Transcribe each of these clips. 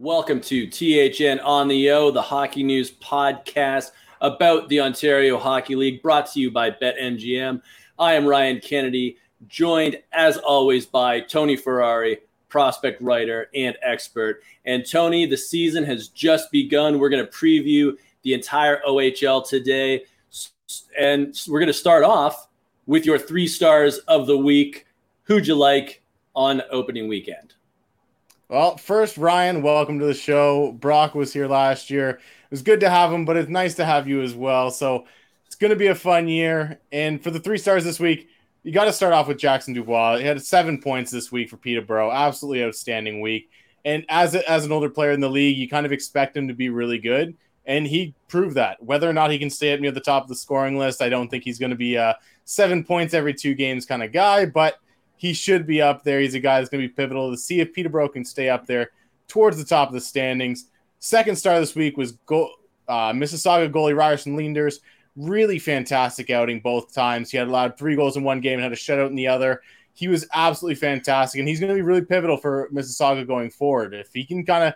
Welcome to THN on the O, the hockey news podcast about the Ontario Hockey League, brought to you by BetMGM. I am Ryan Kennedy, joined as always by Tony Ferrari, prospect writer and expert. And Tony, the season has just begun. We're going to preview the entire OHL today. And we're going to start off with your three stars of the week. Who'd you like on opening weekend? Well, first, Ryan, welcome to the show. Brock was here last year. It was good to have him, but it's nice to have you as well. So it's going to be a fun year. And for the three stars this week, you got to start off with Jackson Dubois. He had seven points this week for Peterborough. Absolutely outstanding week. And as, a, as an older player in the league, you kind of expect him to be really good. And he proved that. Whether or not he can stay at near the top of the scoring list, I don't think he's going to be a seven points every two games kind of guy. But – he should be up there. He's a guy that's going to be pivotal to see if Peterborough can stay up there towards the top of the standings. Second star this week was go- uh, Mississauga goalie Ryerson Leenders. Really fantastic outing both times. He had allowed three goals in one game and had a shutout in the other. He was absolutely fantastic, and he's going to be really pivotal for Mississauga going forward. If he can kind of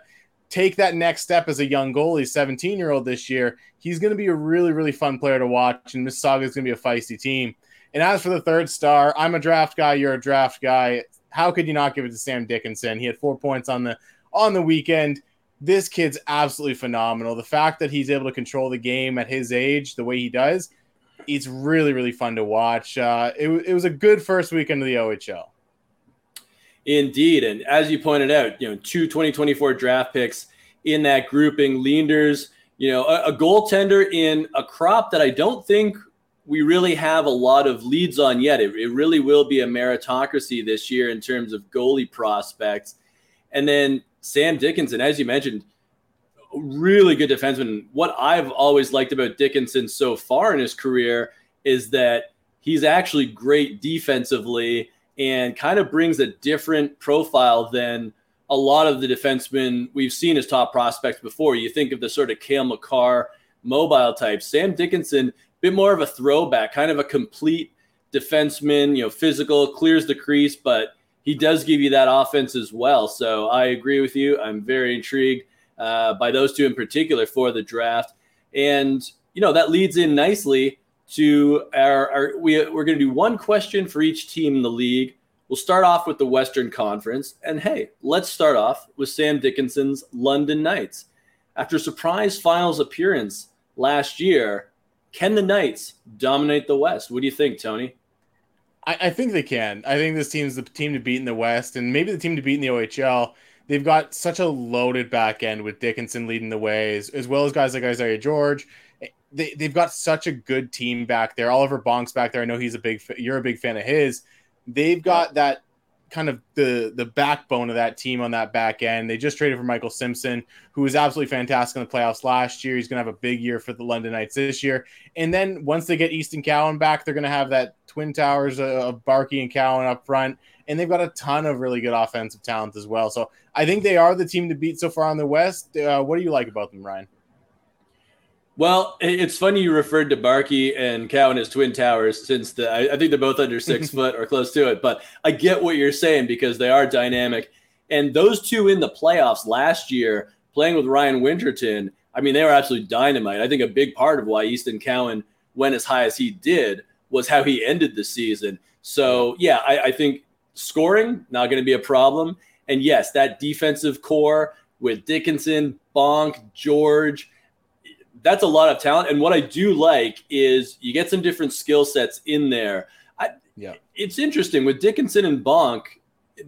take that next step as a young goalie, 17 year old this year, he's going to be a really, really fun player to watch, and Mississauga is going to be a feisty team. And as for the third star, I'm a draft guy. You're a draft guy. How could you not give it to Sam Dickinson? He had four points on the on the weekend. This kid's absolutely phenomenal. The fact that he's able to control the game at his age the way he does, it's really really fun to watch. Uh, it, it was a good first weekend of the OHL. Indeed, and as you pointed out, you know, two 2024 draft picks in that grouping. Leenders, you know, a, a goaltender in a crop that I don't think we really have a lot of leads on yet. It, it, really will be a meritocracy this year in terms of goalie prospects. And then Sam Dickinson, as you mentioned, really good defenseman. What I've always liked about Dickinson so far in his career is that he's actually great defensively and kind of brings a different profile than a lot of the defensemen we've seen as top prospects before. You think of the sort of Cale Makar mobile type. Sam Dickinson – bit more of a throwback, kind of a complete defenseman, you know, physical, clears the crease, but he does give you that offense as well. So I agree with you. I'm very intrigued uh, by those two in particular for the draft. And, you know, that leads in nicely to our, our we, we're going to do one question for each team in the league. We'll start off with the Western Conference. And hey, let's start off with Sam Dickinson's London Knights. After surprise finals appearance last year, can the Knights dominate the West? What do you think, Tony? I, I think they can. I think this team's the team to beat in the West, and maybe the team to beat in the OHL. They've got such a loaded back end with Dickinson leading the way, as, as well as guys like Isaiah George. They, they've got such a good team back there. Oliver Bonk's back there. I know he's a big. You're a big fan of his. They've got that kind of the the backbone of that team on that back end. They just traded for Michael Simpson, who was absolutely fantastic in the playoffs last year. He's going to have a big year for the London Knights this year. And then once they get Easton Cowan back, they're going to have that twin towers of Barkey and Cowan up front. And they've got a ton of really good offensive talent as well. So I think they are the team to beat so far on the West. Uh, what do you like about them, Ryan? Well, it's funny you referred to Barkey and Cowan as twin towers, since the I, I think they're both under six foot or close to it. But I get what you're saying because they are dynamic, and those two in the playoffs last year, playing with Ryan Winterton, I mean, they were absolutely dynamite. I think a big part of why Easton Cowan went as high as he did was how he ended the season. So yeah, I, I think scoring not going to be a problem, and yes, that defensive core with Dickinson, Bonk, George that's a lot of talent. And what I do like is you get some different skill sets in there. I, yeah, it's interesting with Dickinson and Bonk.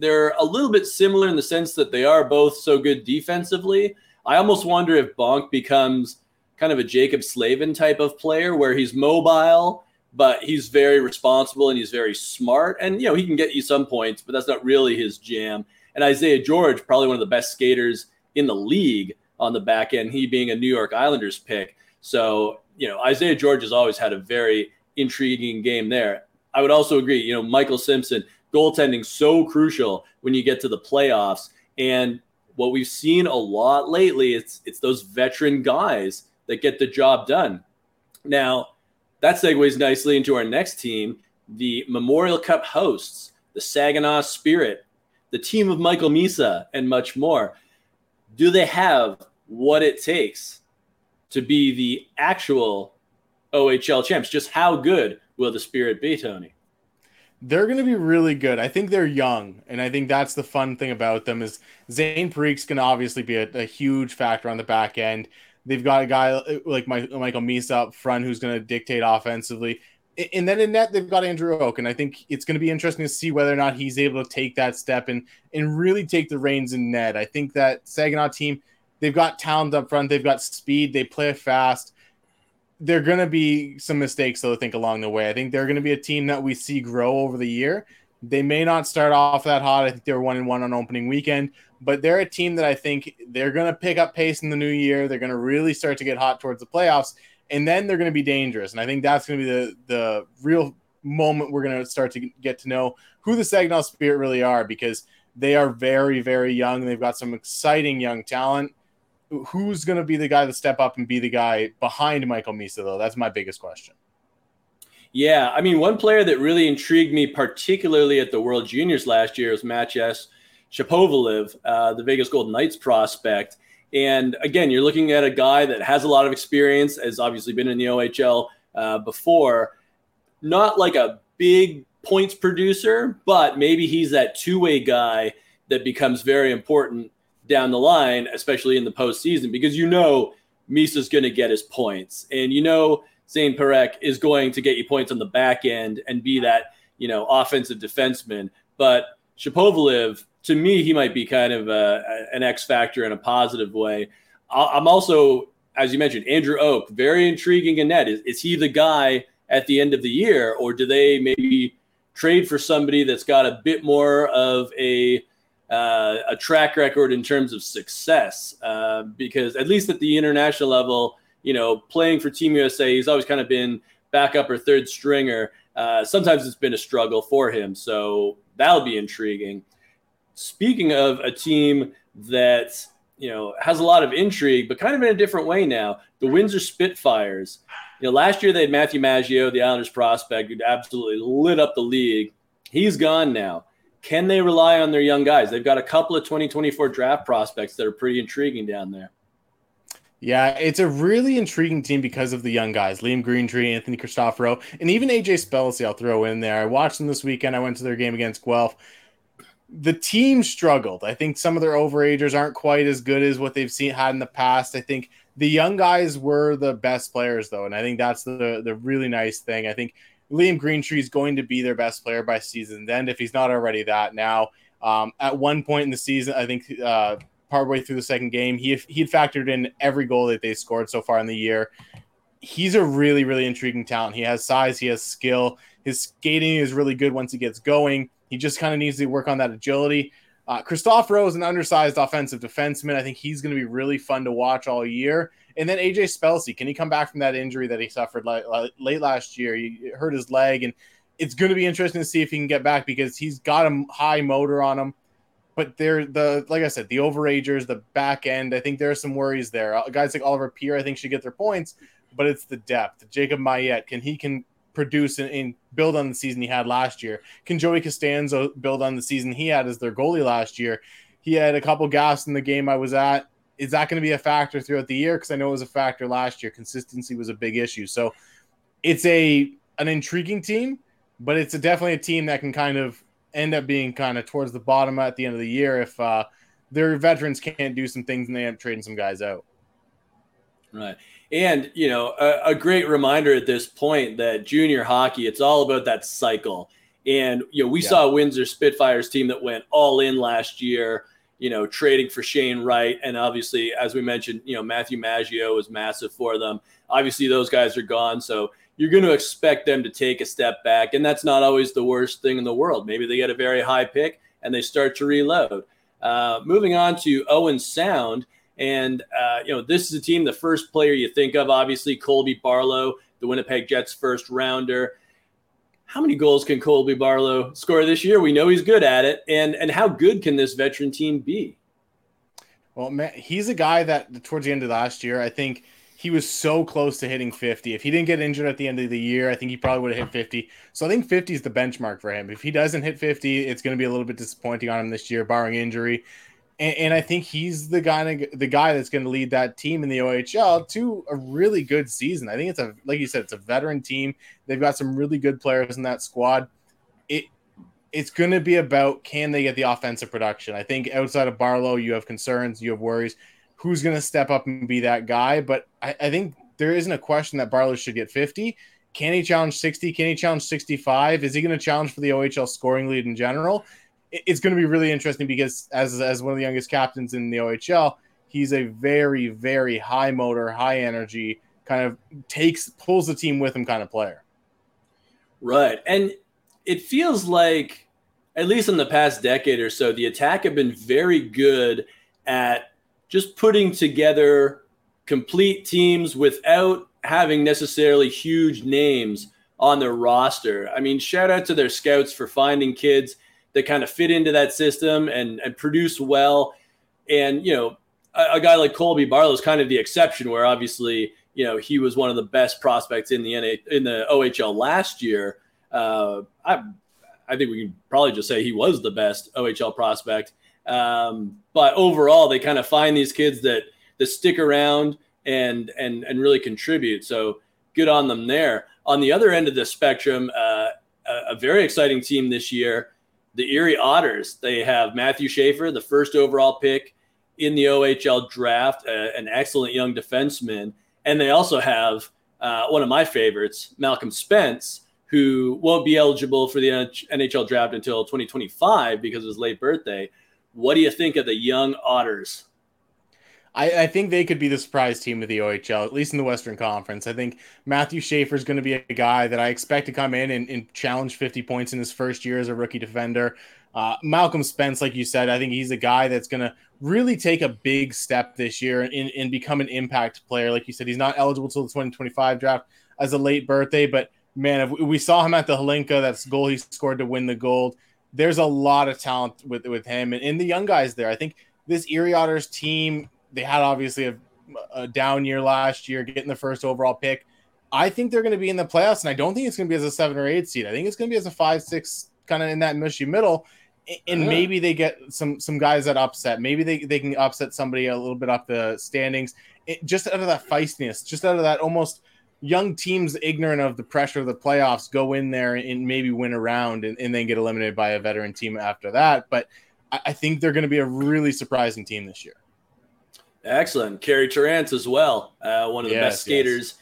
They're a little bit similar in the sense that they are both so good defensively. I almost wonder if Bonk becomes kind of a Jaccob Slavin type of player where he's mobile, but he's very responsible and he's very smart. And, you know, he can get you some points, but that's not really his jam. And Isaiah George, probably one of the best skaters in the league on the back end, he being a New York Islanders pick. So, you know, Isaiah George has always had a very intriguing game there. I would also agree, you know, Michael Simpson, goaltending so crucial when you get to the playoffs. And what we've seen a lot lately, it's it's those veteran guys that get the job done. Now, that segues nicely into our next team, the Memorial Cup hosts, the Saginaw Spirit, the team of Michael Misa, and much more. Do they have what it takes to be the actual OHL champs? Just how good will the Spirit be, Tony? They're going to be really good. I think they're young, and I think that's the fun thing about them is Zayne Parekh's going to obviously be a, a, huge factor on the back end. They've got a guy uh, like my, Michael Misa up front who's going to dictate offensively. And then in net, they've got Andrew Oke. And I think it's going to be interesting to see whether or not he's able to take that step and, and really take the reins in net. I think that Saginaw team, they've got talent up front, they've got speed, they play fast there are going to be some mistakes, though, I think, along the way. I think they're going to be a team that we see grow over the year. They may not start off that hot. I think they were one and one on opening weekend, but they're a team that I think they're going to pick up pace in the new year. They're going to really start to get hot towards the playoffs, and then they're going to be dangerous. And I think that's going to be the the real moment we're going to start to get to know who the Saginaw Spirit really are because they are very, very young. They've got some exciting young talent who's going to be the guy to step up and be the guy behind Michael Misa, though? That's my biggest question. Yeah, I mean, one player that really intrigued me, particularly at the World Juniors last year, was Matyas Sapovaliv, uh, the Vegas Golden Knights prospect. And again, you're looking at a guy that has a lot of experience, has obviously been in the OHL uh, before. Not like a big points producer, but maybe he's that two way guy that becomes very important down the line, especially in the postseason, because you know Misa's going to get his points, and you know Zayne Parekh is going to get you points on the back end and be that you know offensive defenseman. But Sapovaliv, to me, he might be kind of a, an X factor in a positive way. I'm also, as you mentioned, Andrew Oke, very intriguing in net. Is, is he the guy at the end of the year, or do they maybe trade for somebody that's got a bit more of a uh, a track record in terms of success uh, because at least at the international level, you know, playing for Team USA, he's always kind of been backup or third stringer. Uh, sometimes it's been a struggle for him, so that'll be intriguing. Speaking of a team that you know has a lot of intrigue, but kind of in a different way now, the Windsor Spitfires. You know, last year they had Matthew Maggio, the Islanders prospect, who absolutely lit up the league. He's gone now can they rely on their young guys? They've got a couple of 2024 draft prospects that are pretty intriguing down there. Yeah, it's a really intriguing team because of the young guys, Liam Greentree, Anthony Cristoforo, and even AJ Spellacy. I'll throw in there. I watched them this weekend. I went to their game against Guelph. The team struggled. I think some of their overagers aren't quite as good as what they've seen had in the past. I think the young guys were the best players though, and I think that's the the really nice thing. I think Liam Greentree is going to be their best player by season's end if he's not already that now. Um, at one point in the season, I think uh, partway through the second game, he he had factored in every goal that they scored so far in the year. He's a really really intriguing talent. He has size, he has skill. His skating is really good once he gets going. He just kind of needs to work on that agility. Uh, Cristoforo is an undersized offensive defenseman. I think he's going to be really fun to watch all year. And then AJ Spellacy, can he come back from that injury that he suffered late last year? He hurt his leg, and it's going to be interesting to see if he can get back because he's got a high motor on him. But they're the like I said, the overagers, the back end. I think there are some worries there. Uh, guys like Oliver Peer, I think, should get their points, but it's the depth. Jacob Maillet, can he can produce and, and, build on the season he had last year? Can Joey Costanzo build on the season he had as their goalie last year? He had a couple gaps in the game I was at is that going to be a factor throughout the year? Because I know it was a factor last year. Consistency was a big issue. So it's a an intriguing team, but it's a, definitely a team that can kind of end up being kind of towards the bottom at the end of the year if uh, their veterans can't do some things and they end up trading some guys out. Right. And, you know, a, a, great reminder at this point that junior hockey, it's all about that cycle. And, you know, we yeah. saw Windsor Spitfires team that went all in last year you know, trading for Shane Wright. And obviously, as we mentioned, you know, Matthew Maggio was massive for them. Obviously, those guys are gone. So you're going to expect them to take a step back. And that's not always the worst thing in the world. Maybe they get a very high pick and they start to reload. Uh, moving on to Owen Sound. And, uh, you know, this is a team, the first player you think of, obviously, Colby Barlow, the Winnipeg Jets first rounder. How many goals can Colby Barlow score this year? We know he's good at it. And, and how good can this veteran team be? Well, man, he's a guy that towards the end of last year, I think – he was so close to hitting 50. If he didn't get injured at the end of the year, I think he probably would have hit 50. So I think 50 is the benchmark for him. If he doesn't hit 50, it's going to be a little bit disappointing on him this year, barring injury. And, and I think he's the guy, the guy that's going to lead that team in the OHL to a really good season. I think it's a, like you said, it's a veteran team. They've got some really good players in that squad. It, it's going to be about can they get the offensive production. I think outside of Barlow, you have concerns, you have worries who's going to step up and be that guy. But I, I, think there isn't a question that Barlow should get 50. Can he challenge 60? Can he challenge 65? Is he going to challenge for the OHL scoring lead in general? It's going to be really interesting because as, as one of the youngest captains in the OHL, he's a very, very high motor, high energy, kind of takes, pulls the team with him kind of player. Right. And it feels like, at least in the past decade or so, the attack have been very good at just putting together complete teams without having necessarily huge names on their roster. I mean, shout out to their scouts for finding kids that kind of fit into that system and, and produce well. And, you know, a, a guy like Colby Barlow is kind of the exception where obviously, you know, he was one of the best prospects in the NA, in the OHL last year. Uh, I, I think we can probably just say he was the best OHL prospect. Um, but overall, they kind of find these kids that that stick around and and and really contribute. So good on them there. On the other end of the spectrum, uh, a, a, very exciting team this year, the Erie Otters. They have Matthew Schaefer, the first overall pick in the OHL draft, uh, an excellent young defenseman, and they also have uh, one of my favorites, Malcolm Spence, who won't be eligible for the NHL draft until 2025 because of his late birthday. What do you think of the young Otters? I, I, think they could be the surprise team of the OHL, at least in the Western Conference. I think Matthew Schaefer is going to be a guy that I expect to come in and, and challenge 50 points in his first year as a rookie defender. Uh, Malcolm Spence, like you said, I think he's a guy that's going to really take a big step this year and, and become an impact player. Like you said, he's not eligible till the 2025 draft as a late birthday, but man, if we saw him at the Hlinka, that's goal he scored to win the gold there's a lot of talent with with him and, and the young guys there. I think this Erie Otters team, they had obviously a, a down year last year, getting the first overall pick. I think they're going to be in the playoffs, and I don't think it's going to be as a seven or eight seed. I think it's going to be as a five, six, kind of in that mushy middle. And uh-huh. maybe they get some some guys that upset. Maybe they, they can upset somebody a little bit up the standings, it, just out of that feistiness, just out of that almost – young teams ignorant of the pressure of the playoffs go in there and maybe win a round and, and then get eliminated by a veteran team after that. But I, I think they're going to be a really surprising team this year. Excellent. Carey Terrance as well, uh, one of the yes, best skaters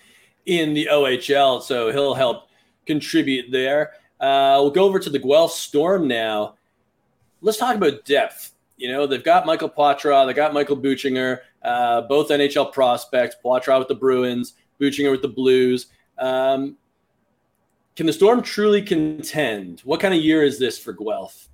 yes. in the OHL. So he'll help contribute there. Uh, we'll go over to the Guelph Storm now. Let's talk about depth. You know, they've got Michael Poitras, they've got Michael Buchinger, uh, both NHL prospects. Poitras with the Bruins, Buchinger with the Blues. Um, can the Storm truly contend? What kind of year is this for Guelph?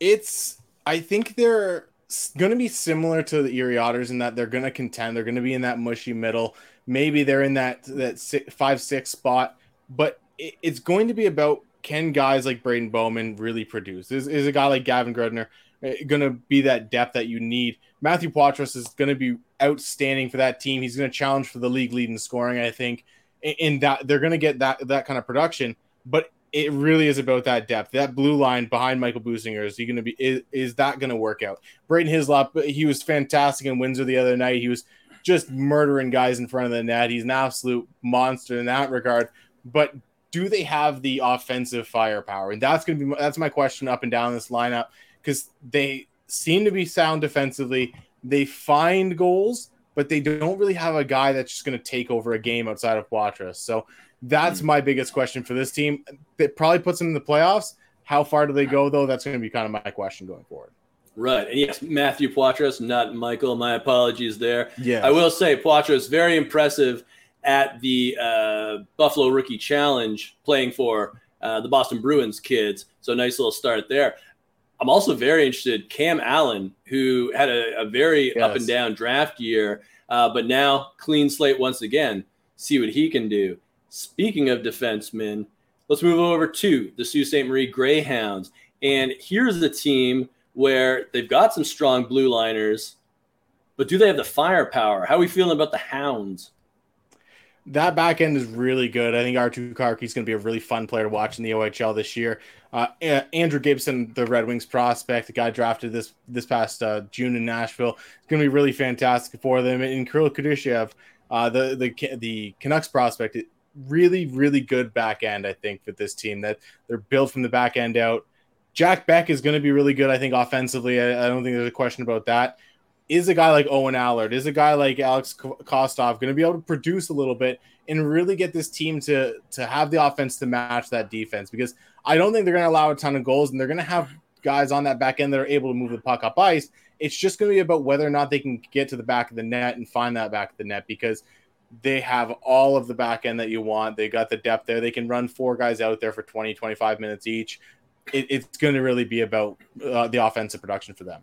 It's, I think they're going to be similar to the Erie Otters in that they're going to contend. They're going to be in that mushy middle. Maybe they're in that that six, five six spot, but it, it's going to be about can guys like Braeden Bowman really produce? Is, is a guy like Gavin Grundner eh, going to be that depth that you need? Matthew Poitras is going to be outstanding for that team. He's going to challenge for the league lead in scoring, I think, in that they're going to get that that kind of production. But it really is about that depth. That blue line behind Michael Buchinger is he going to be? Is, is that going to work out? Braden Hislop, he was fantastic in Windsor the other night. He was just murdering guys in front of the net. He's an absolute monster in that regard. But do they have the offensive firepower? And that's going to be that's my question up and down this lineup because they seem to be sound defensively. They find goals, but they don't really have a guy that's just going to take over a game outside of Poitras. So that's my biggest question for this team. It probably puts them in the playoffs. How far do they go, though? That's going to be kind of my question going forward. Right. And yes, Matthew Poitras, not Michael. My apologies there. Yeah. I will say Poitras very impressive at the uh, Buffalo Rookie Challenge playing for uh, the Boston Bruins kids. So nice little start there. I'm also very interested. Cam Allen, who had a, a very yes. up and down draft year, uh, but now clean slate once again. See what he can do. Speaking of defensemen, let's move over to the Sault Ste. Marie Greyhounds. And here's the team where they've got some strong blue liners, but do they have the firepower? How are we feeling about the Hounds? that back end is really good. I think Arttu Karki is going to be a really fun player to watch in the OHL this year. Uh, Andrew Gibson, the Red Wings prospect, the guy drafted this this past uh, June in Nashville, is going to be really fantastic for them. And Kirill Kudryavtsev, uh, the the the Canucks prospect, really really good back end. I think with this team that they're built from the back end out. Jack Beck is going to be really good. I think offensively. I, I don't think there's a question about that is a guy like Owen Allard, is a guy like Alex Kostov going to be able to produce a little bit and really get this team to to have the offense to match that defense? Because I don't think they're going to allow a ton of goals, and they're going to have guys on that back end that are able to move the puck up ice. It's just going to be about whether or not they can get to the back of the net and find that back of the net because they have all of the back end that you want. They got the depth there. They can run four guys out there for 20, 25 minutes each. It, it's going to really be about uh, the offensive production for them.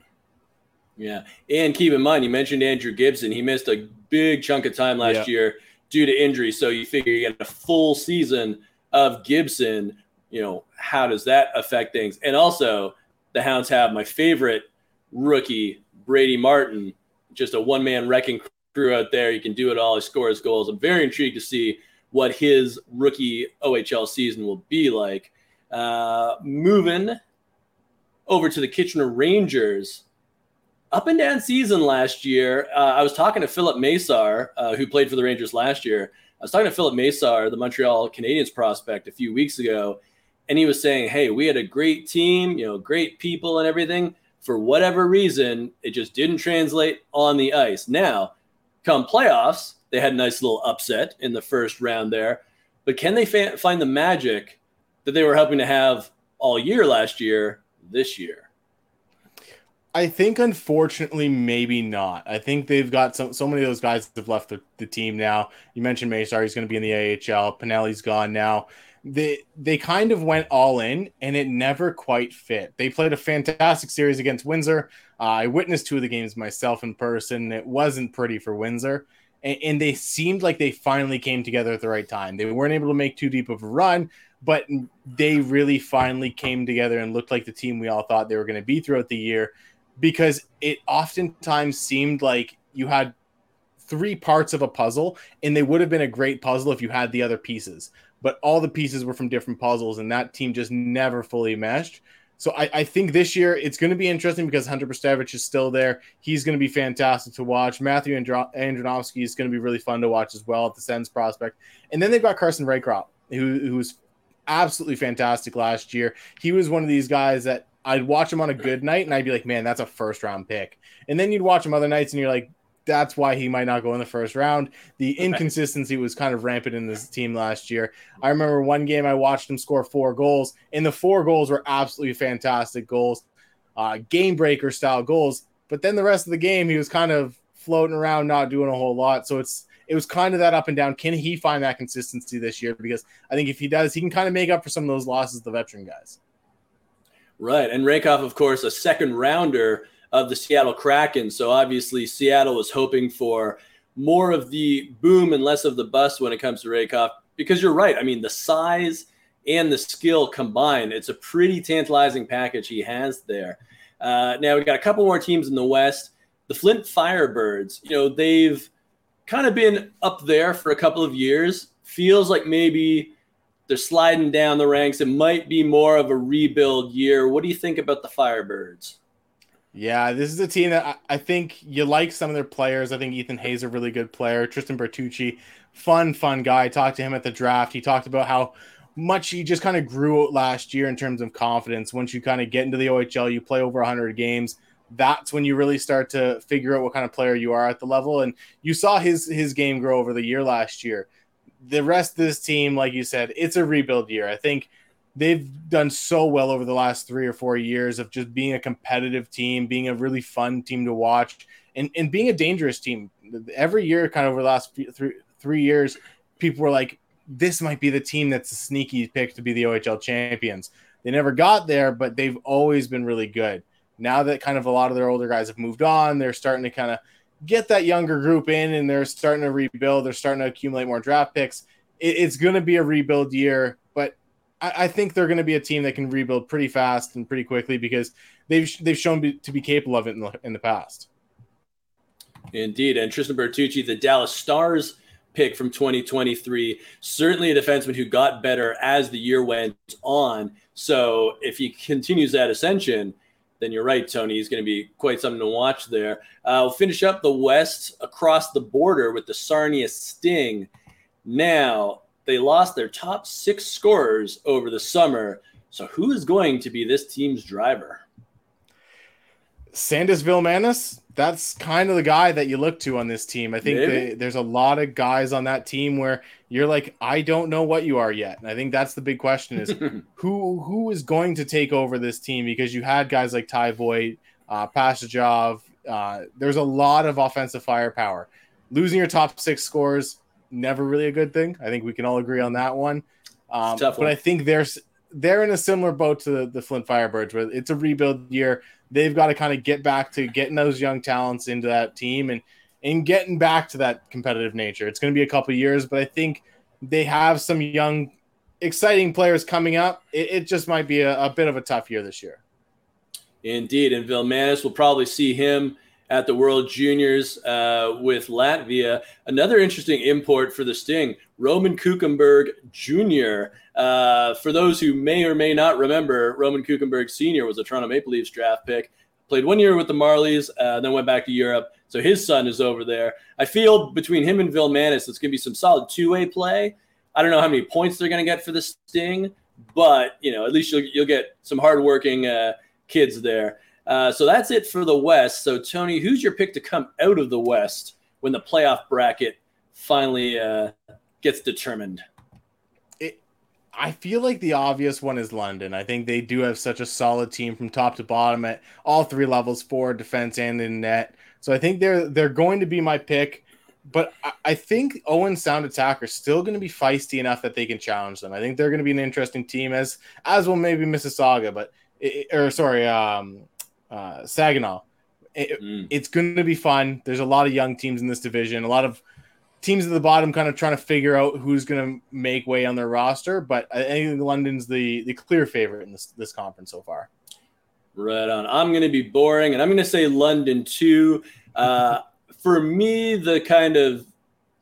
Yeah. And keep in mind, you mentioned Andrew Gibson. He missed a big chunk of time last yeah. year due to injury. So you figure you get a full season of Gibson. You know, how does that affect things? And also, the Hounds have my favorite rookie, Brady Martin, just a one man wrecking crew out there. He can do it all. He scores goals. I'm very intrigued to see what his rookie OHL season will be like. Uh, moving over to the Kitchener Rangers up and down season last year. Uh, I was talking to Filip Mesar, uh, who played for the Rangers last year. I was talking to Filip Mesar, the Montreal Canadiens prospect, a few weeks ago, and he was saying, "Hey, we had a great team, you know, great people and everything. For whatever reason, it just didn't translate on the ice. Now, come playoffs, they had a nice little upset in the first round there, but can they fa- find the magic that they were hoping to have all year last year this year?" I think unfortunately maybe not. I think they've got so so many of those guys that have left the, the team now. You mentioned Mesar, he's going to be in the AHL. Pinelli's gone now. They they kind of went all in and it never quite fit. They played a fantastic series against Windsor. Uh, I witnessed two of the games myself in person. It wasn't pretty for Windsor. And, and they seemed like they finally came together at the right time. They weren't able to make too deep of a run, but they really finally came together and looked like the team we all thought they were going to be throughout the year because it oftentimes seemed like you had three parts of a puzzle and they would have been a great puzzle if you had the other pieces but all the pieces were from different puzzles and that team just never fully meshed so I, I think this year it's going to be interesting because Hunter Brzustewicz is still there. He's going to be fantastic to watch. Matthew Andro- Andonovski is going to be really fun to watch as well at the Sens prospect. And then they've got Carson Rehkopf, who, who was absolutely fantastic last year. He was one of these guys that I'd watch him on a good night and I'd be like, man, that's a first round pick. And then you'd watch him other nights and you're like, that's why he might not go in the first round. The inconsistency was kind of rampant in this team last year. I remember one game I watched him score four goals, and the four goals were absolutely fantastic goals, uh, game breaker style goals. But then the rest of the game, he was kind of floating around, not doing a whole lot. So it's it was kind of that up and down. Can he find that consistency this year? Because I think if he does, he can kind of make up for some of those losses the veteran guys. Right. And Rehkopf, of course, a second rounder of the Seattle Kraken. So obviously, Seattle was hoping for more of the boom and less of the bust when it comes to Rehkopf. Because you're right. I mean, the size and the skill combined, it's a pretty tantalizing package he has there. Uh, now, we've got a couple more teams in the West. The Flint Firebirds, you know, they've kind of been up there for a couple of years. Feels like maybe they're sliding down the ranks. It might be more of a rebuild year. What do you think about the Firebirds? Yeah, this is a team that I, think you like some of their players. I think Ethan Hayes is a really good player. Tristan Bertucci, fun, fun guy. I talked to him at the draft. He talked about how much he just kind of grew last year in terms of confidence. Once you kind of get into the OHL, you play over 100 games. That's when you really start to figure out what kind of player you are at the level. And you saw his his game grow over the year last year the rest of this team, like you said, it's a rebuild year. I think they've done so well over the last three or four years of just being a competitive team, being a really fun team to watch, and, and being a dangerous team. Every year, kind of over the last three, three years, people were like, this might be the team that's a sneaky pick to be the OHL champions. They never got there, but they've always been really good. Now that kind of a lot of their older guys have moved on, they're starting to kind of get that younger group in and they're starting to rebuild. They're starting to accumulate more draft picks. It, it's going to be a rebuild year, I, I think they're going to be a team that can rebuild pretty fast and pretty quickly because they've they've shown be, to be capable of it in the, in the past. Indeed, and Tristan Bertucci, the Dallas Stars pick from 2023, certainly a defenseman who got better as the year went on. So if he continues that ascension, then you're right, Tony. He's going to be quite something to watch there. Uh, we'll finish up the West across the border with the Sarnia Sting. Now, they lost their top six scorers over the summer. So, who is going to be this team's driver? Sandis Vilmanis, that's kind of the guy that you look to on this team. I think they, there's a lot of guys on that team where you're like, I don't know what you are yet. And I think that's the big question is who who is going to take over this team because you had guys like Ty Voit, uh, Pastujov. Uh, there's a lot of offensive firepower. Losing your top six scores, never really a good thing. I think we can all agree on that one. Um, but one. I think there's they're in a similar boat to the, the Flint Firebirds, where it's a rebuild year. They've got to kind of get back to getting those young talents into that team and and getting back to that competitive nature. It's going to be a couple years, but I think they have some young, exciting players coming up. It, it just might be a, a, bit of a tough year this year. Indeed, and Vilmanis will probably see him at the World Juniors uh, with Latvia. Another interesting import for the Sting, Roman Kukumberg Jr. Uh, for those who may or may not remember, Roman Kukumberg Sr. was a Toronto Maple Leafs draft pick. Played one year with the Marlies, uh, then went back to Europe. So his son is over there. I feel between him and Vilmanis, it's going to be some solid two-way play. I don't know how many points they're going to get for the Sting, but you know, at least you'll, you'll get some hardworking uh, kids there. Uh, so that's it for the West. So, Tony, who's your pick to come out of the West when the playoff bracket finally uh, gets determined? It, I feel like the obvious one is London. I think they do have such a solid team from top to bottom at all three levels, forward, defense, and in net. So I think they're they're going to be my pick. But I, think Owen Sound Attack are still going to be feisty enough that they can challenge them. I think they're going to be an interesting team, as as will maybe Mississauga, but it, or sorry, um, uh, Saginaw. It, mm. It's going to be fun. There's a lot of young teams in this division, a lot of teams at the bottom kind of trying to figure out who's going to make way on their roster. But I think London's the the clear favorite in this this conference so far. Right on. I'm going to be boring, and I'm going to say London too. Uh, for me, the kind of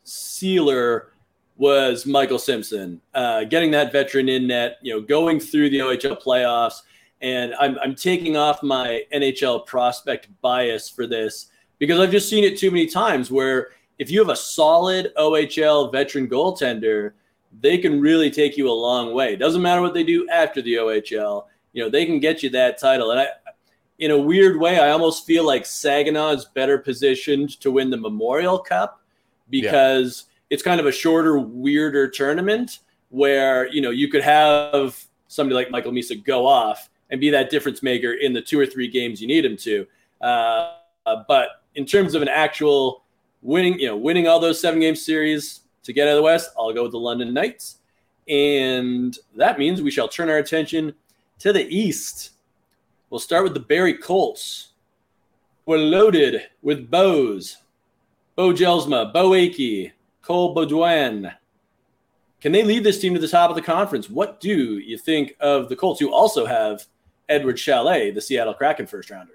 sealer was Michael Simpson, uh, getting that veteran in net, you know, going through the OHL playoffs and I'm, I'm taking off my NHL prospect bias for this because I've just seen it too many times where if you have a solid OHL veteran goaltender, they can really take you a long way. It Doesn't matter what they do after the OHL, you know, they can get you that title. And I, in a weird way, I almost feel like Saginaw is better positioned to win the Memorial Cup because yeah. it's kind of a shorter, weirder tournament where, you know, you could have somebody like Michael Misa go off and be that difference maker in the two or three games you need him to. Uh, uh, but in terms of an actual winning, you know, winning all those seven game series to get out of the West, I'll go with the London Knights. And that means we shall turn our attention to the East. We'll start with the Barrie Colts. We're loaded with Bows, Beau Jelsma, Beau Akey, Cole Beaudoin. Can they lead this team to the top of the conference? What do you think of the Colts, who also have Eduard Šalé, the Seattle Kraken first rounder.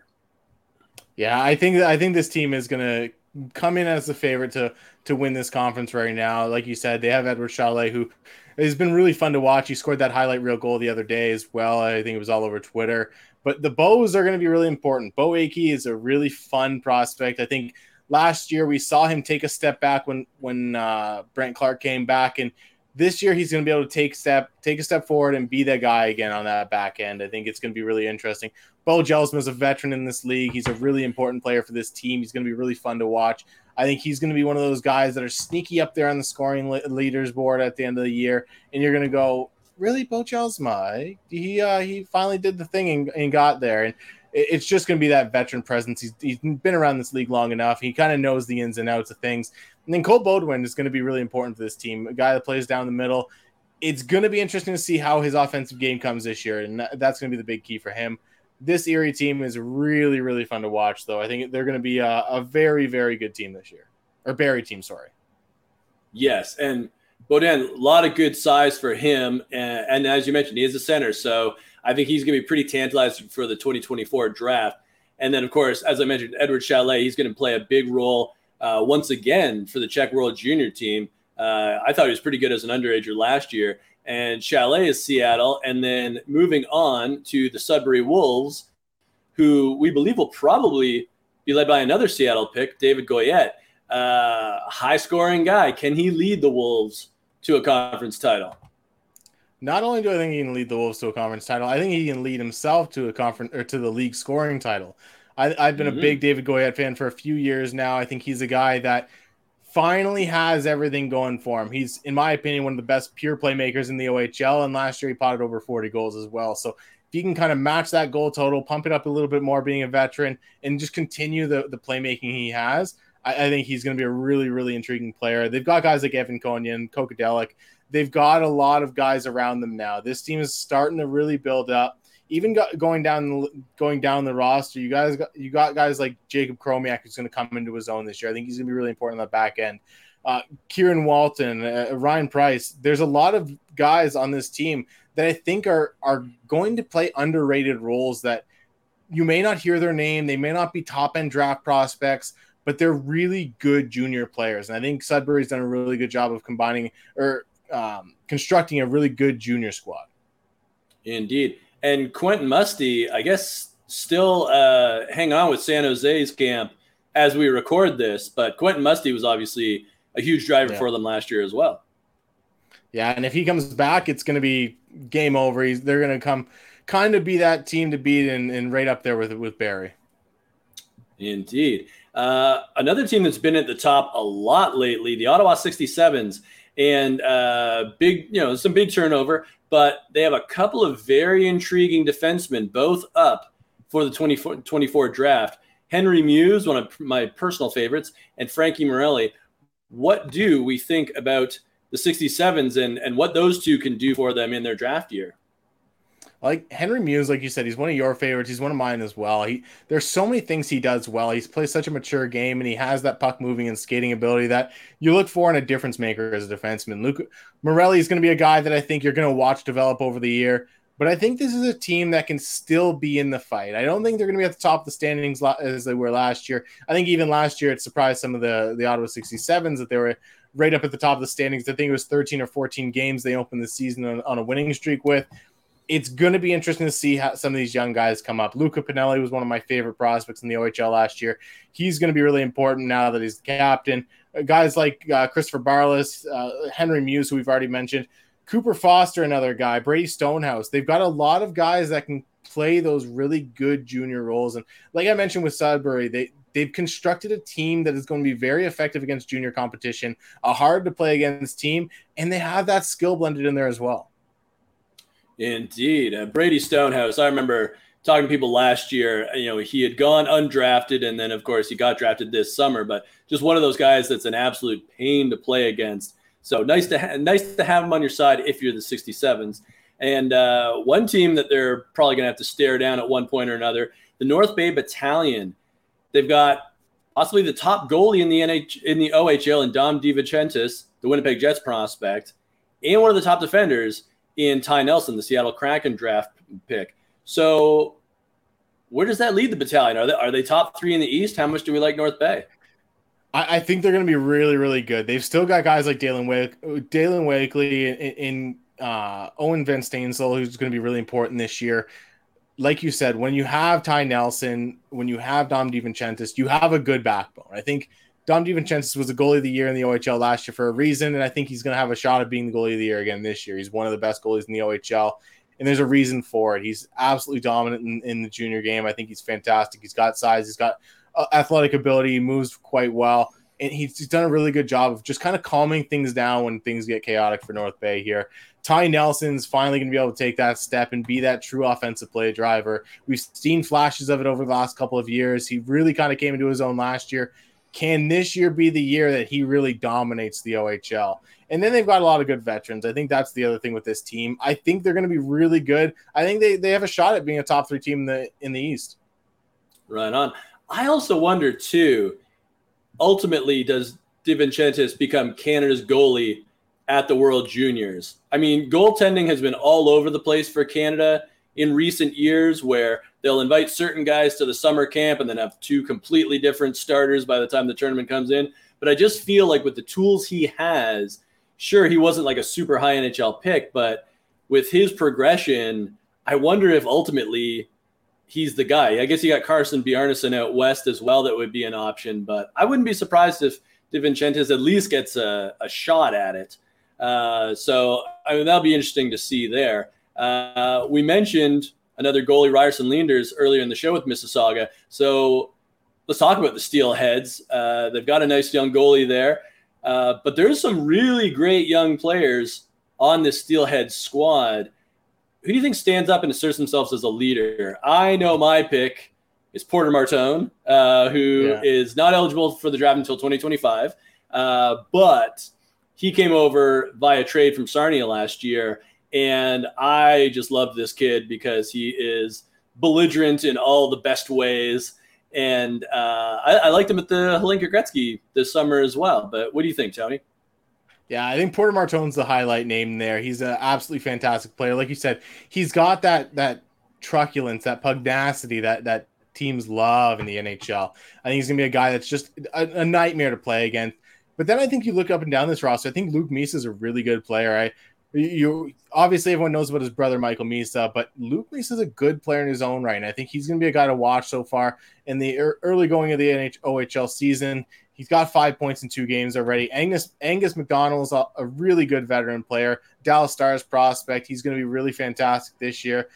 Yeah, I think I think this team is going to come in as the favorite to to win this conference right now. Like you said, they have Eduard Šalé, who has been really fun to watch. He scored that highlight reel goal the other day as well. I think it was all over Twitter. But the Bows are going to be really important. Beau Akey is a really fun prospect. I think last year we saw him take a step back when when uh, Brandt Clarke came back, and this year he's going to be able to take step take a step forward and be that guy again on that back end. I think it's going to be really interesting. Beau Jelsma is a veteran in this league. He's a really important player for this team. He's going to be really fun to watch. I think he's going to be one of those guys that are sneaky up there on the scoring leaders board at the end of the year, and you're going to go, really, Beau Jelsma? He uh, he finally did the thing and, and got there, and it's just going to be that veteran presence. He's, he's been around this league long enough. He kind of knows the ins and outs of things And then Cole Beaudoin is going to be really important for this team, a guy that plays down the middle. It's going to be interesting to see how his offensive game comes this year, and that's going to be the big key for him. This Erie team is really, really fun to watch, though. I think they're going to be a, a very, very good team this year, or Barrie team, sorry. Yes, and Beaudoin, a lot of good size for him, and, and as you mentioned, he is a center, so I think he's going to be pretty tantalized for the 2024 draft. And then, of course, as I mentioned, Eduard Šalé, he's going to play a big role uh, once again for the Czech World Junior team. Uh, I thought he was pretty good as an underager last year. And Šalé is Seattle. And then moving on to the Sudbury Wolves, who we believe will probably be led by another Seattle pick, David Goyette. Uh, high scoring guy. Can he lead the Wolves to a conference title? Not only do I think he can lead the Wolves to a conference title, I think he can lead himself to a conference or to the league scoring title. I, have been mm-hmm. a big David Goyette fan for a few years now. I think he's a guy that finally has everything going for him. He's, in my opinion, one of the best pure playmakers in the OHL, and last year he potted over 40 goals as well. So if you can kind of match that goal total, pump it up a little bit more, being a veteran, and just continue the the playmaking he has, I, I think he's going to be a really, really intriguing player. They've got guys like Evan Konyan, Kokadelic. They've got a lot of guys around them now. This team is starting to really build up. Even got, going down going down the roster, you guys got you got guys like Jacob Chromiak who's going to come into his own this year. I think he's going to be really important on the back end. Uh, Kieran Walton, uh, Ryan Price. There's a lot of guys on this team that I think are are going to play underrated roles that you may not hear their name. They may not be top end draft prospects, but they're really good junior players. And I think Sudbury's done a really good job of combining or um, constructing a really good junior squad. Indeed. And Quentin Musty, I guess, still uh, hang on with San Jose's camp as we record this, but Quentin Musty was obviously a huge driver yeah. for them last year as well. Yeah, and if he comes back, it's going to be game over. He's, they're going to come kind of be that team to beat and, and right up there with with Barrie. Indeed. Uh, another team that's been at the top a lot lately, the Ottawa 67s, and uh, big, you know, some big turnover, but they have a couple of very intriguing defensemen, both up for the 2024 draft. Henry Mews, one of my personal favorites, and Frankie Marrelli. What do we think about the 67s and, and what those two can do for them in their draft year? Like Henry Mews, like you said, he's one of your favorites. He's one of mine as well. He there's so many things he does well. He's plays such a mature game, and he has that puck moving and skating ability that you look for in a difference maker as a defenseman. Luke Morelli is going to be a guy that I think you're going to watch develop over the year. But I think this is a team that can still be in the fight. I don't think they're going to be at the top of the standings as they were last year. I think even last year it surprised some of the the Ottawa 67s that they were right up at the top of the standings. I think it was 13 or 14 games they opened the season on, on a winning streak with it's going to be interesting to see how some of these young guys come up. Luca Pinelli was one of my favorite prospects in the OHL last year. He's going to be really important now that he's the captain. Uh, guys like uh, Christopher Barlas, uh, Henry Mews, who we've already mentioned, Cooper Foster, another guy, Brady Stonehouse. They've got a lot of guys that can play those really good junior roles. And like I mentioned with Sudbury, they they've constructed a team that is going to be very effective against junior competition, a hard to play against team, and they have that skill blended in there as well. Indeed. Uh, Brady Stonehouse, I remember talking to people last year. You know, he had gone undrafted, and then, of course, he got drafted this summer, but just one of those guys that's an absolute pain to play against. So nice to ha- nice to have him on your side if you're the 67s. And uh, one team that they're probably going to have to stare down at one point or another, the North Bay Battalion. They've got possibly the top goalie in the NH in the OHL, and Dom DiVincentis, the Winnipeg Jets prospect, and one of the top defenders in Ty Nelson, the Seattle Kraken draft pick. So, where does that lead the battalion? Are they are they top three in the East? How much do we like North Bay? I, I think they're going to be really, really good. They've still got guys like Dalen Wake, Dalyn Wakely, in, in uh, Owen Van Steensel, who's going to be really important this year. Like you said, when you have Ty Nelson, when you have Dom DiVincentis, you have a good backbone. I think Dom DiVincentis was the goalie of the year in the OHL last year for a reason, and I think he's going to have a shot of being the goalie of the year again this year. He's one of the best goalies in the OHL, and there's a reason for it. He's absolutely dominant in, in the junior game. I think he's fantastic. He's got size, he's got uh, athletic ability, he moves quite well, and he's, he's done a really good job of just kind of calming things down when things get chaotic for North Bay here. Ty Nelson's finally going to be able to take that step and be that true offensive play driver. We've seen flashes of it over the last couple of years. He really kind of came into his own last year Can this year be the year that he really dominates the OHL? And then they've got a lot of good veterans. I think that's the other thing with this team. I think they're going to be really good. I think they, they have a shot at being a top three team in the in the East. Right on. I also wonder too. Ultimately, does DiVincentis become Canada's goalie at the World Juniors? I mean, goaltending has been all over the place for Canada in recent years, where they'll invite certain guys to the summer camp and then have two completely different starters by the time the tournament comes in. But I just feel like with the tools he has, sure, he wasn't like a super high NHL pick, but with his progression, I wonder if ultimately he's the guy. I guess you got Carson Bjarnason out west as well. That would be an option, but I wouldn't be surprised if DiVincentis at least gets a, a shot at it. Uh, so I mean, that'll be interesting to see there. Uh, we mentioned another goalie, Ryerson Leenders, earlier in the show with Mississauga. So let's talk about the Steelheads. Uh, they've got a nice young goalie there. Uh, but there's some really great young players on this Steelhead squad. Who do you think stands up and asserts themselves as a leader? I know my pick is Porter Martone, uh, who yeah. is not eligible for the draft until 2025, uh, but he came over via trade from Sarnia last year, and I just love this kid because he is belligerent in all the best ways. And uh, I, I, liked him at the Hlinka Gretzky this summer as well. But what do you think, Tony? Yeah, I think Porter Martone's the highlight name there. He's an absolutely fantastic player. Like you said, he's got that that truculence, that pugnacity that that teams love in the NHL. I think he's gonna be a guy that's just a, a nightmare to play against. But then I think you look up and down this roster. I think Luke Misa is a really good player. I you obviously everyone knows about his brother Michael Misa, but Luke Misa is a good player in his own right, and I think he's going to be a guy to watch so far in the early going of the NH- OHL season. He's got five points in two games already. Angus Angus MacDonald is a, a really good veteran player, Dallas Stars prospect. He's going to be really fantastic this year.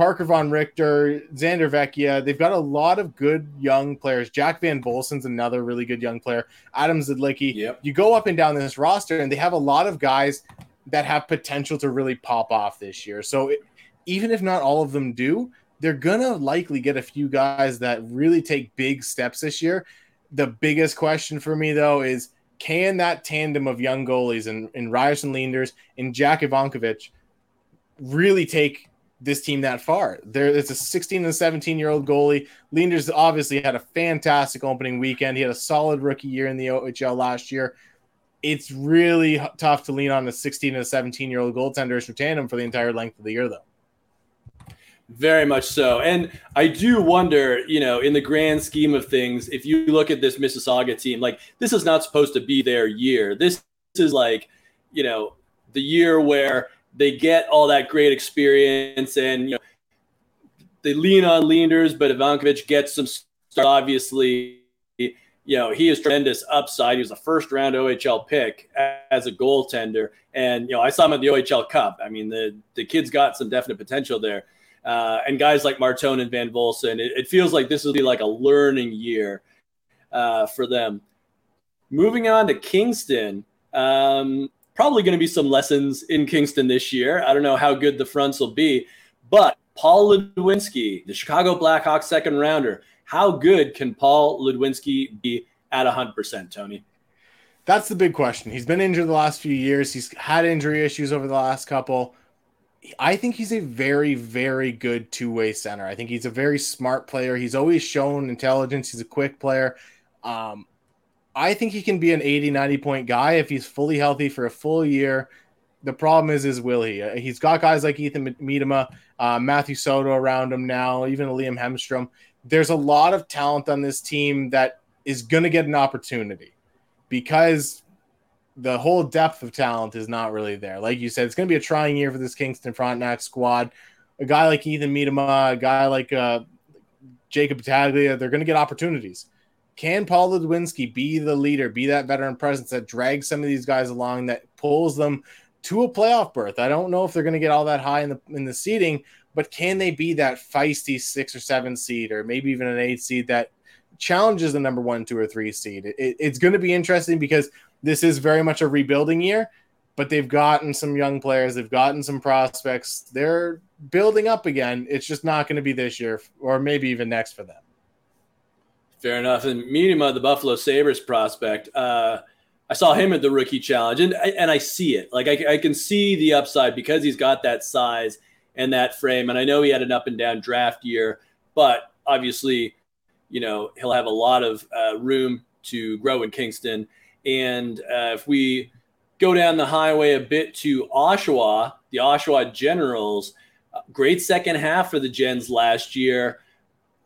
Parker Von Richter, Xander Vecchia. They've got a lot of good young players. Jack Van Volsen's another really good young player. Adam Zidlicki. Yep. You go up and down this roster, and they have a lot of guys that have potential to really pop off this year. So it, even if not all of them do, they're gonna likely get a few guys that really take big steps this year. The biggest question for me though is can that tandem of young goalies and, and Ryerson Leenders and Jack Ivankovic really take this team that far. There, it's a 16 and 17 year old goalie. Leenders obviously had a fantastic opening weekend. He had a solid rookie year in the OHL last year it's really tough to lean on a 16 and a 17 year old goaltenders for tandem for the entire length of the year, though. Very much so. And I do wonder, you know, in the grand scheme of things, if you look at this Mississauga team, like this is not supposed to be their year. This is like, you know, the year where they get all that great experience and, you know, they lean on Leenders, but Ivankovic gets some start, obviously you know, he is tremendous upside. He was a first round OHL pick as a goaltender. And, you know, I saw him at the OHL Cup. I mean, the, the kid's got some definite potential there. Uh, and guys like Martone and Van Volsen, it, it, feels like this will be like a learning year uh, for them. Moving on to Kingston, um, probably going to be some lessons in Kingston this year. I don't know how good the fronts will be, but Paul Ludwinski, the Chicago Blackhawks second rounder, how good can Paul Ludwinski be at 100%, Tony? That's the big question. He's been injured the last few years. He's had injury issues over the last couple. I think he's a very, very good two way center. I think he's a very smart player. He's always shown intelligence. He's a quick player. Um, I think he can be an 80, 90 point guy if he's fully healthy for a full year. The problem is, is will he? He's got guys like Ethan Miedema, uh, Matthew Soto around him now, even Liam Hemstrom there's a lot of talent on this team that is going to get an opportunity because the whole depth of talent is not really there. Like you said, it's going to be a trying year for this Kingston Frontenac squad. A guy like Ethan Miedema, a guy like uh, Jacob Battaglia, they're going to get opportunities. Can Paul Ludwinski be the leader, be that veteran presence that drags some of these guys along, that pulls them to a playoff berth? I don't know if they're going to get all that high in the in the seating, but can they be that feisty six or seven seed, or maybe even an eight seed that challenges the number one, two, or three seed? It, it's going to be interesting because this is very much a rebuilding year, but they've gotten some young players, they've gotten some prospects, they're building up again. It's just not going to be this year, or maybe even next for them. Fair enough. And Miedema, the Buffalo Sabres prospect, uh, I saw him at the rookie challenge, and and I see it. Like I, I can see the upside because he's got that size and that frame. And I know he had an up and down draft year, but obviously, you know, he'll have a lot of uh, room to grow in Kingston. And uh, if we go down the highway a bit to Oshawa, the Oshawa Generals, uh, great second half for the Gens last year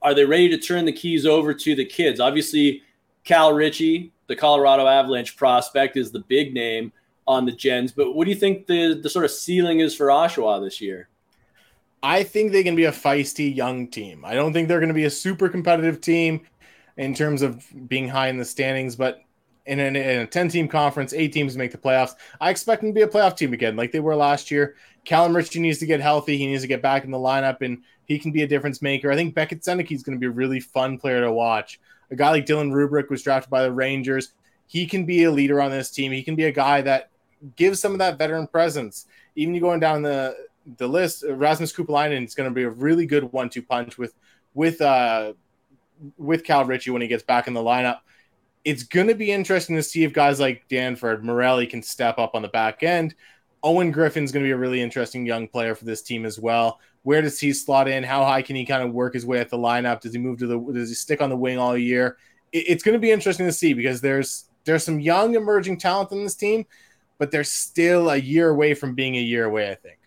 are they ready to turn the keys over to the kids? Obviously, Cal Ritchie, the Colorado Avalanche prospect, is the big name on the Gens. But what do you think the, the sort of ceiling is for Oshawa this year? I think they can be a feisty young team. I don't think they're going to be a super competitive team in terms of being high in the standings, but in, in a 10 team conference, eight teams make the playoffs. I expect them to be a playoff team again, like they were last year. Calum Ritchie needs to get healthy. He needs to get back in the lineup and he can be a difference maker. I think Beckett Sennecke is going to be a really fun player to watch. A guy like Dylan Roobroeck was drafted by the Rangers. He can be a leader on this team. He can be a guy that gives some of that veteran presence. Even you going down the the list, Rasmus Kumpulainen is going to be a really good one-two punch with with uh with Cal Ritchie when he gets back in the lineup. It's going to be interesting to see if guys like Danford, Morelli can step up on the back end. Owen Griffin's going to be a really interesting young player for this team as well. Where does he slot in? How high can he kind of work his way at the lineup? Does he move to the? Does he stick on the wing all year? It, it's going to be interesting to see because there's there's some young emerging talent in this team, but they're still a year away from being a year away. I think.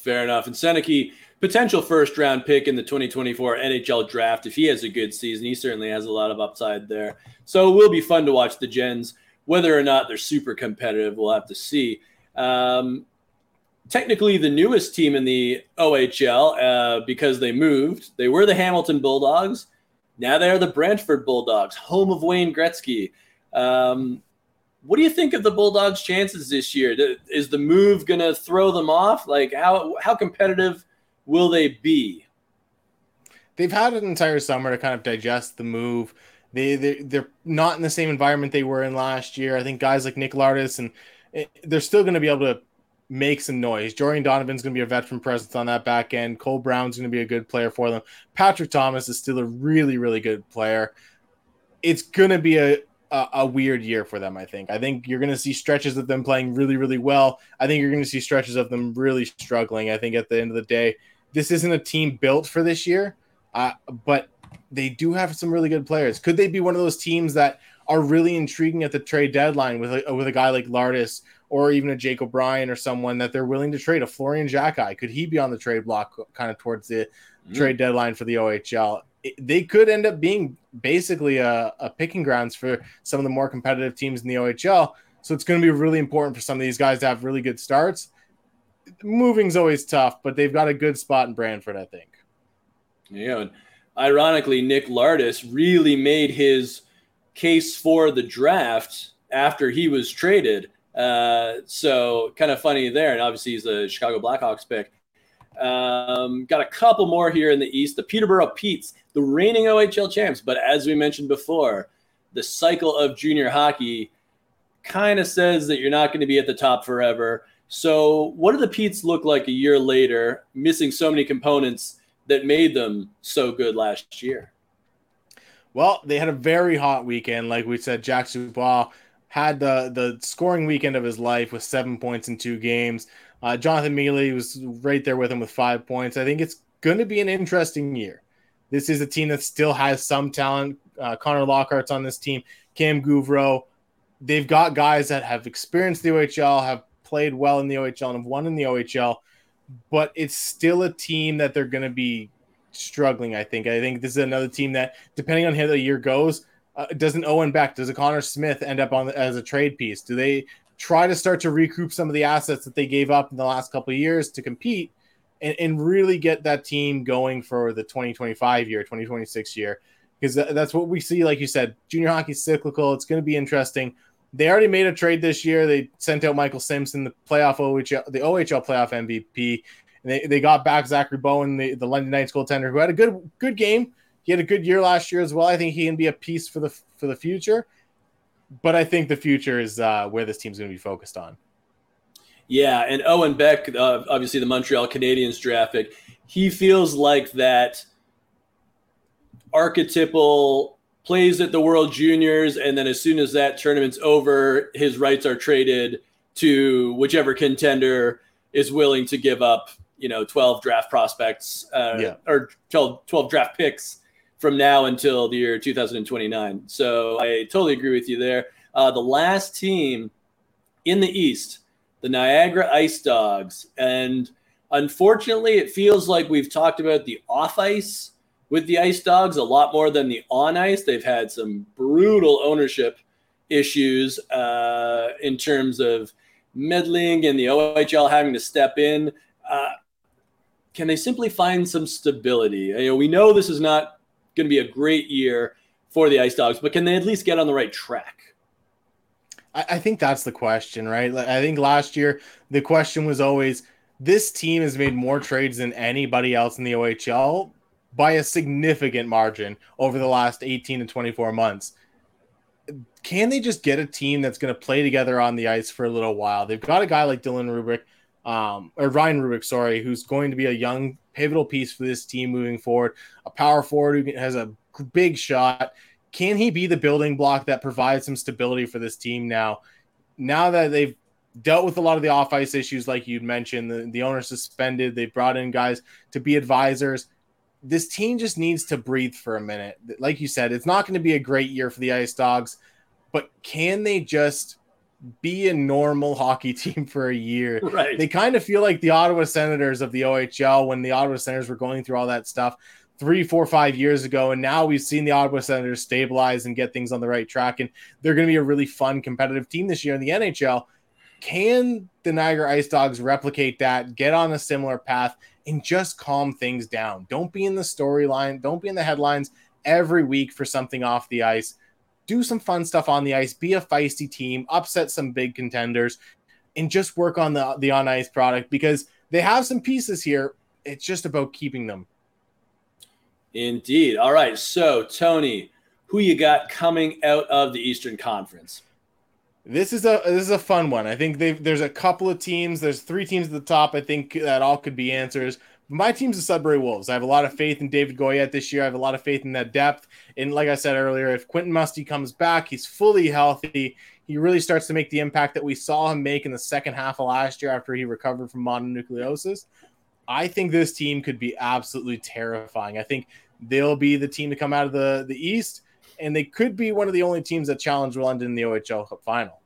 Fair enough. And Sennecke, potential first round pick in the 2024 NHL draft. If he has a good season, he certainly has a lot of upside there. So it will be fun to watch the Gens. Whether or not they're super competitive, we'll have to see. Um, technically the newest team in the OHL uh, because they moved. They were the Hamilton Bulldogs. Now they are the Brantford Bulldogs, home of Wayne Gretzky. Um, what do you think of the Bulldogs' chances this year? Is the move going to throw them off? Like how how competitive will they be? They've had an entire summer to kind of digest the move. They they they're not in the same environment they were in last year. I think guys like Nick Lardis and eh, they're still going to be able to make some noise. Jordan Donovan's going to be a veteran presence on that back end. Cole Brown's going to be a good player for them. Patrick Thomas is still a really, really good player. It's going to be a, a, a weird year for them, I think. I think you're going to see stretches of them playing really, really well. I think you're going to see stretches of them really struggling. I think at the end of the day, this isn't a team built for this year, uh, but they do have some really good players. Could they be one of those teams that are really intriguing at the trade deadline with a, with a guy like Lardis or even a Jake O'Brien or someone that they're willing to trade. A Florian Xhekaj, could he be on the trade block kind of towards the mm. trade deadline for the OHL? They could end up being basically a, a picking grounds for some of the more competitive teams in the OHL. So it's going to be really important for some of these guys to have really good starts. Moving's always tough, but they've got a good spot in Brantford, I think. Yeah, and ironically, Nick Lardis really made his case for the draft after he was traded. Uh, so kind of funny there. And obviously, he's a Chicago Blackhawks pick. Um, got a couple more here in the East. The Peterborough Petes, the reigning OHL champs. But as we mentioned before, the cycle of junior hockey kind of says that you're not going to be at the top forever. So, what do the Petes look like a year later, missing so many components that made them so good last year? Well, they had a very hot weekend. Like we said, Jack Dubois had the, the scoring weekend of his life with seven points in two games. Uh, Jonathan Melee was right there with him with five points. I think it's going to be an interesting year. This is a team that still has some talent. Uh, Connor Lockhart's on this team, Cam Gouvreau. They've got guys that have experienced the OHL, have played well in the OHL, and have won in the OHL. But it's still a team that they're going to be struggling. I think. I think this is another team that, depending on how the year goes, uh, doesn't Owen Beck, does a Connor Smith end up on as a trade piece? Do they try to start to recoup some of the assets that they gave up in the last couple of years to compete and, and really get that team going for the 2025 year, 2026 year? Because that's what we see. Like you said, junior hockey cyclical. It's going to be interesting. They already made a trade this year. They sent out Michael Simpson, the playoff OHL, the OHL playoff MVP. And they, they got back Zachary Bowen, the, the London Knights goaltender, who had a good good game. He had a good year last year as well. I think he can be a piece for the for the future. But I think the future is uh, where this team's going to be focused on. Yeah, and Owen Beck, uh, obviously the Montreal Canadiens draft pick, he feels like that archetypal plays at the World Juniors, and then as soon as that tournament's over, his rights are traded to whichever contender is willing to give up, you know, 12 draft prospects uh, yeah. or 12, 12 draft picks from now until the year 2029. So I totally agree with you there. Uh, the last team in the East, the Niagara Ice Dogs. And unfortunately, it feels like we've talked about the off ice with the Ice Dogs a lot more than the on ice. They've had some brutal ownership issues uh, in terms of meddling and the OHL having to step in. Uh, can they simply find some stability? You know, we know this is not going to be a great year for the Ice Dogs, but can they at least get on the right track? I, I think that's the question, right? I think last year the question was always this team has made more trades than anybody else in the OHL by a significant margin over the last 18 to 24 months. Can they just get a team that's going to play together on the ice for a little while? They've got a guy like Dylan Roobroeck, um, or Ryan Roobroeck, sorry, who's going to be a young pivotal piece for this team moving forward. A power forward who has a big shot. Can he be the building block that provides some stability for this team now? Now that they've dealt with a lot of the off ice issues, like you'd mentioned, the, the owner suspended, they brought in guys to be advisors. This team just needs to breathe for a minute. Like you said, it's not going to be a great year for the Ice Dogs, but can they just be a normal hockey team for a year. Right. They kind of feel like the Ottawa Senators of the OHL when the Ottawa Senators were going through all that stuff three, four, five years ago. And now we've seen the Ottawa Senators stabilize and get things on the right track. And they're going to be a really fun, competitive team this year in the NHL. Can the Niagara Ice Dogs replicate that, get on a similar path, and just calm things down? Don't be in the storyline, don't be in the headlines every week for something off the ice do some fun stuff on the ice, be a feisty team, upset some big contenders, and just work on the the on ice product because they have some pieces here. It's just about keeping them. Indeed. All right. So, Tony, who you got coming out of the Eastern Conference? This is a this is a fun one. I think there's a couple of teams. There's three teams at the top. I think that all could be answers my team's the Sudbury Wolves. I have a lot of faith in David Goyette this year. I have a lot of faith in that depth. And like I said earlier, if Quentin Musty comes back, he's fully healthy. He really starts to make the impact that we saw him make in the second half of last year after he recovered from mononucleosis. I think this team could be absolutely terrifying. I think they'll be the team to come out of the, the East, and they could be one of the only teams that challenge London in the OHL Cup final.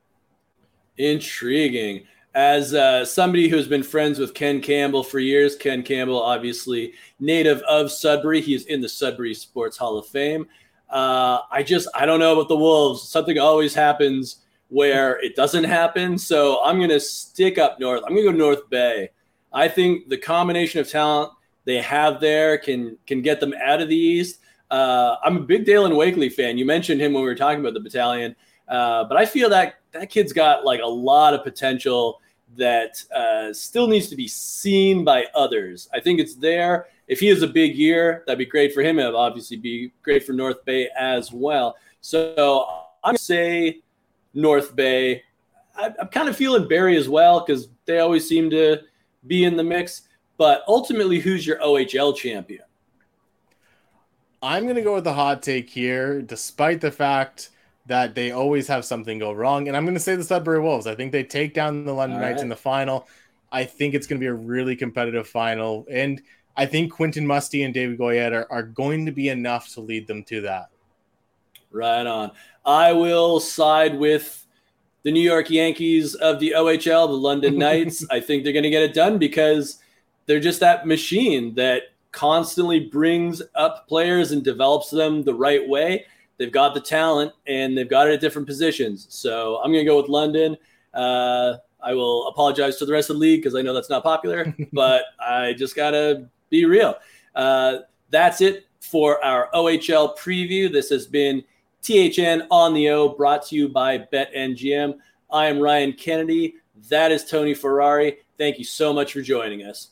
Intriguing as uh, somebody who's been friends with Ken Campbell for years, Ken Campbell, obviously native of Sudbury, he's in the Sudbury Sports Hall of Fame. Uh, I just I don't know about the Wolves. Something always happens where it doesn't happen. So I'm gonna stick up north. I'm gonna go North Bay. I think the combination of talent they have there can can get them out of the East. Uh, I'm a big Dalyn Wakely fan. You mentioned him when we were talking about the battalion, uh, but I feel that that kid's got like a lot of potential that uh, still needs to be seen by others. I think it's there. If he has a big year, that'd be great for him. It'd obviously be great for North Bay as well. So I'm to say North Bay. I, am kind of feeling Barrie as well because they always seem to be in the mix. But ultimately, who's your OHL champion? I'm going to go with the hot take here, despite the fact that they always have something go wrong. And I'm going to say the Sudbury Wolves. I think they take down the London All Knights right. in the final. I think it's going to be a really competitive final. And I think Quentin Musty and David Goyette are, are going to be enough to lead them to that. Right on. I will side with the New York Yankees of the OHL, the London Knights. I think they're going to get it done because they're just that machine that constantly brings up players and develops them the right way. They've got the talent and they've got it at different positions. So I'm going to go with London. Uh, I will apologize to the rest of the league because I know that's not popular, but I just got to be real. Uh, that's it for our OHL preview. This has been THN on the O, brought to you by BetMGM. I am Ryan Kennedy. That is Tony Ferrari. Thank you so much for joining us.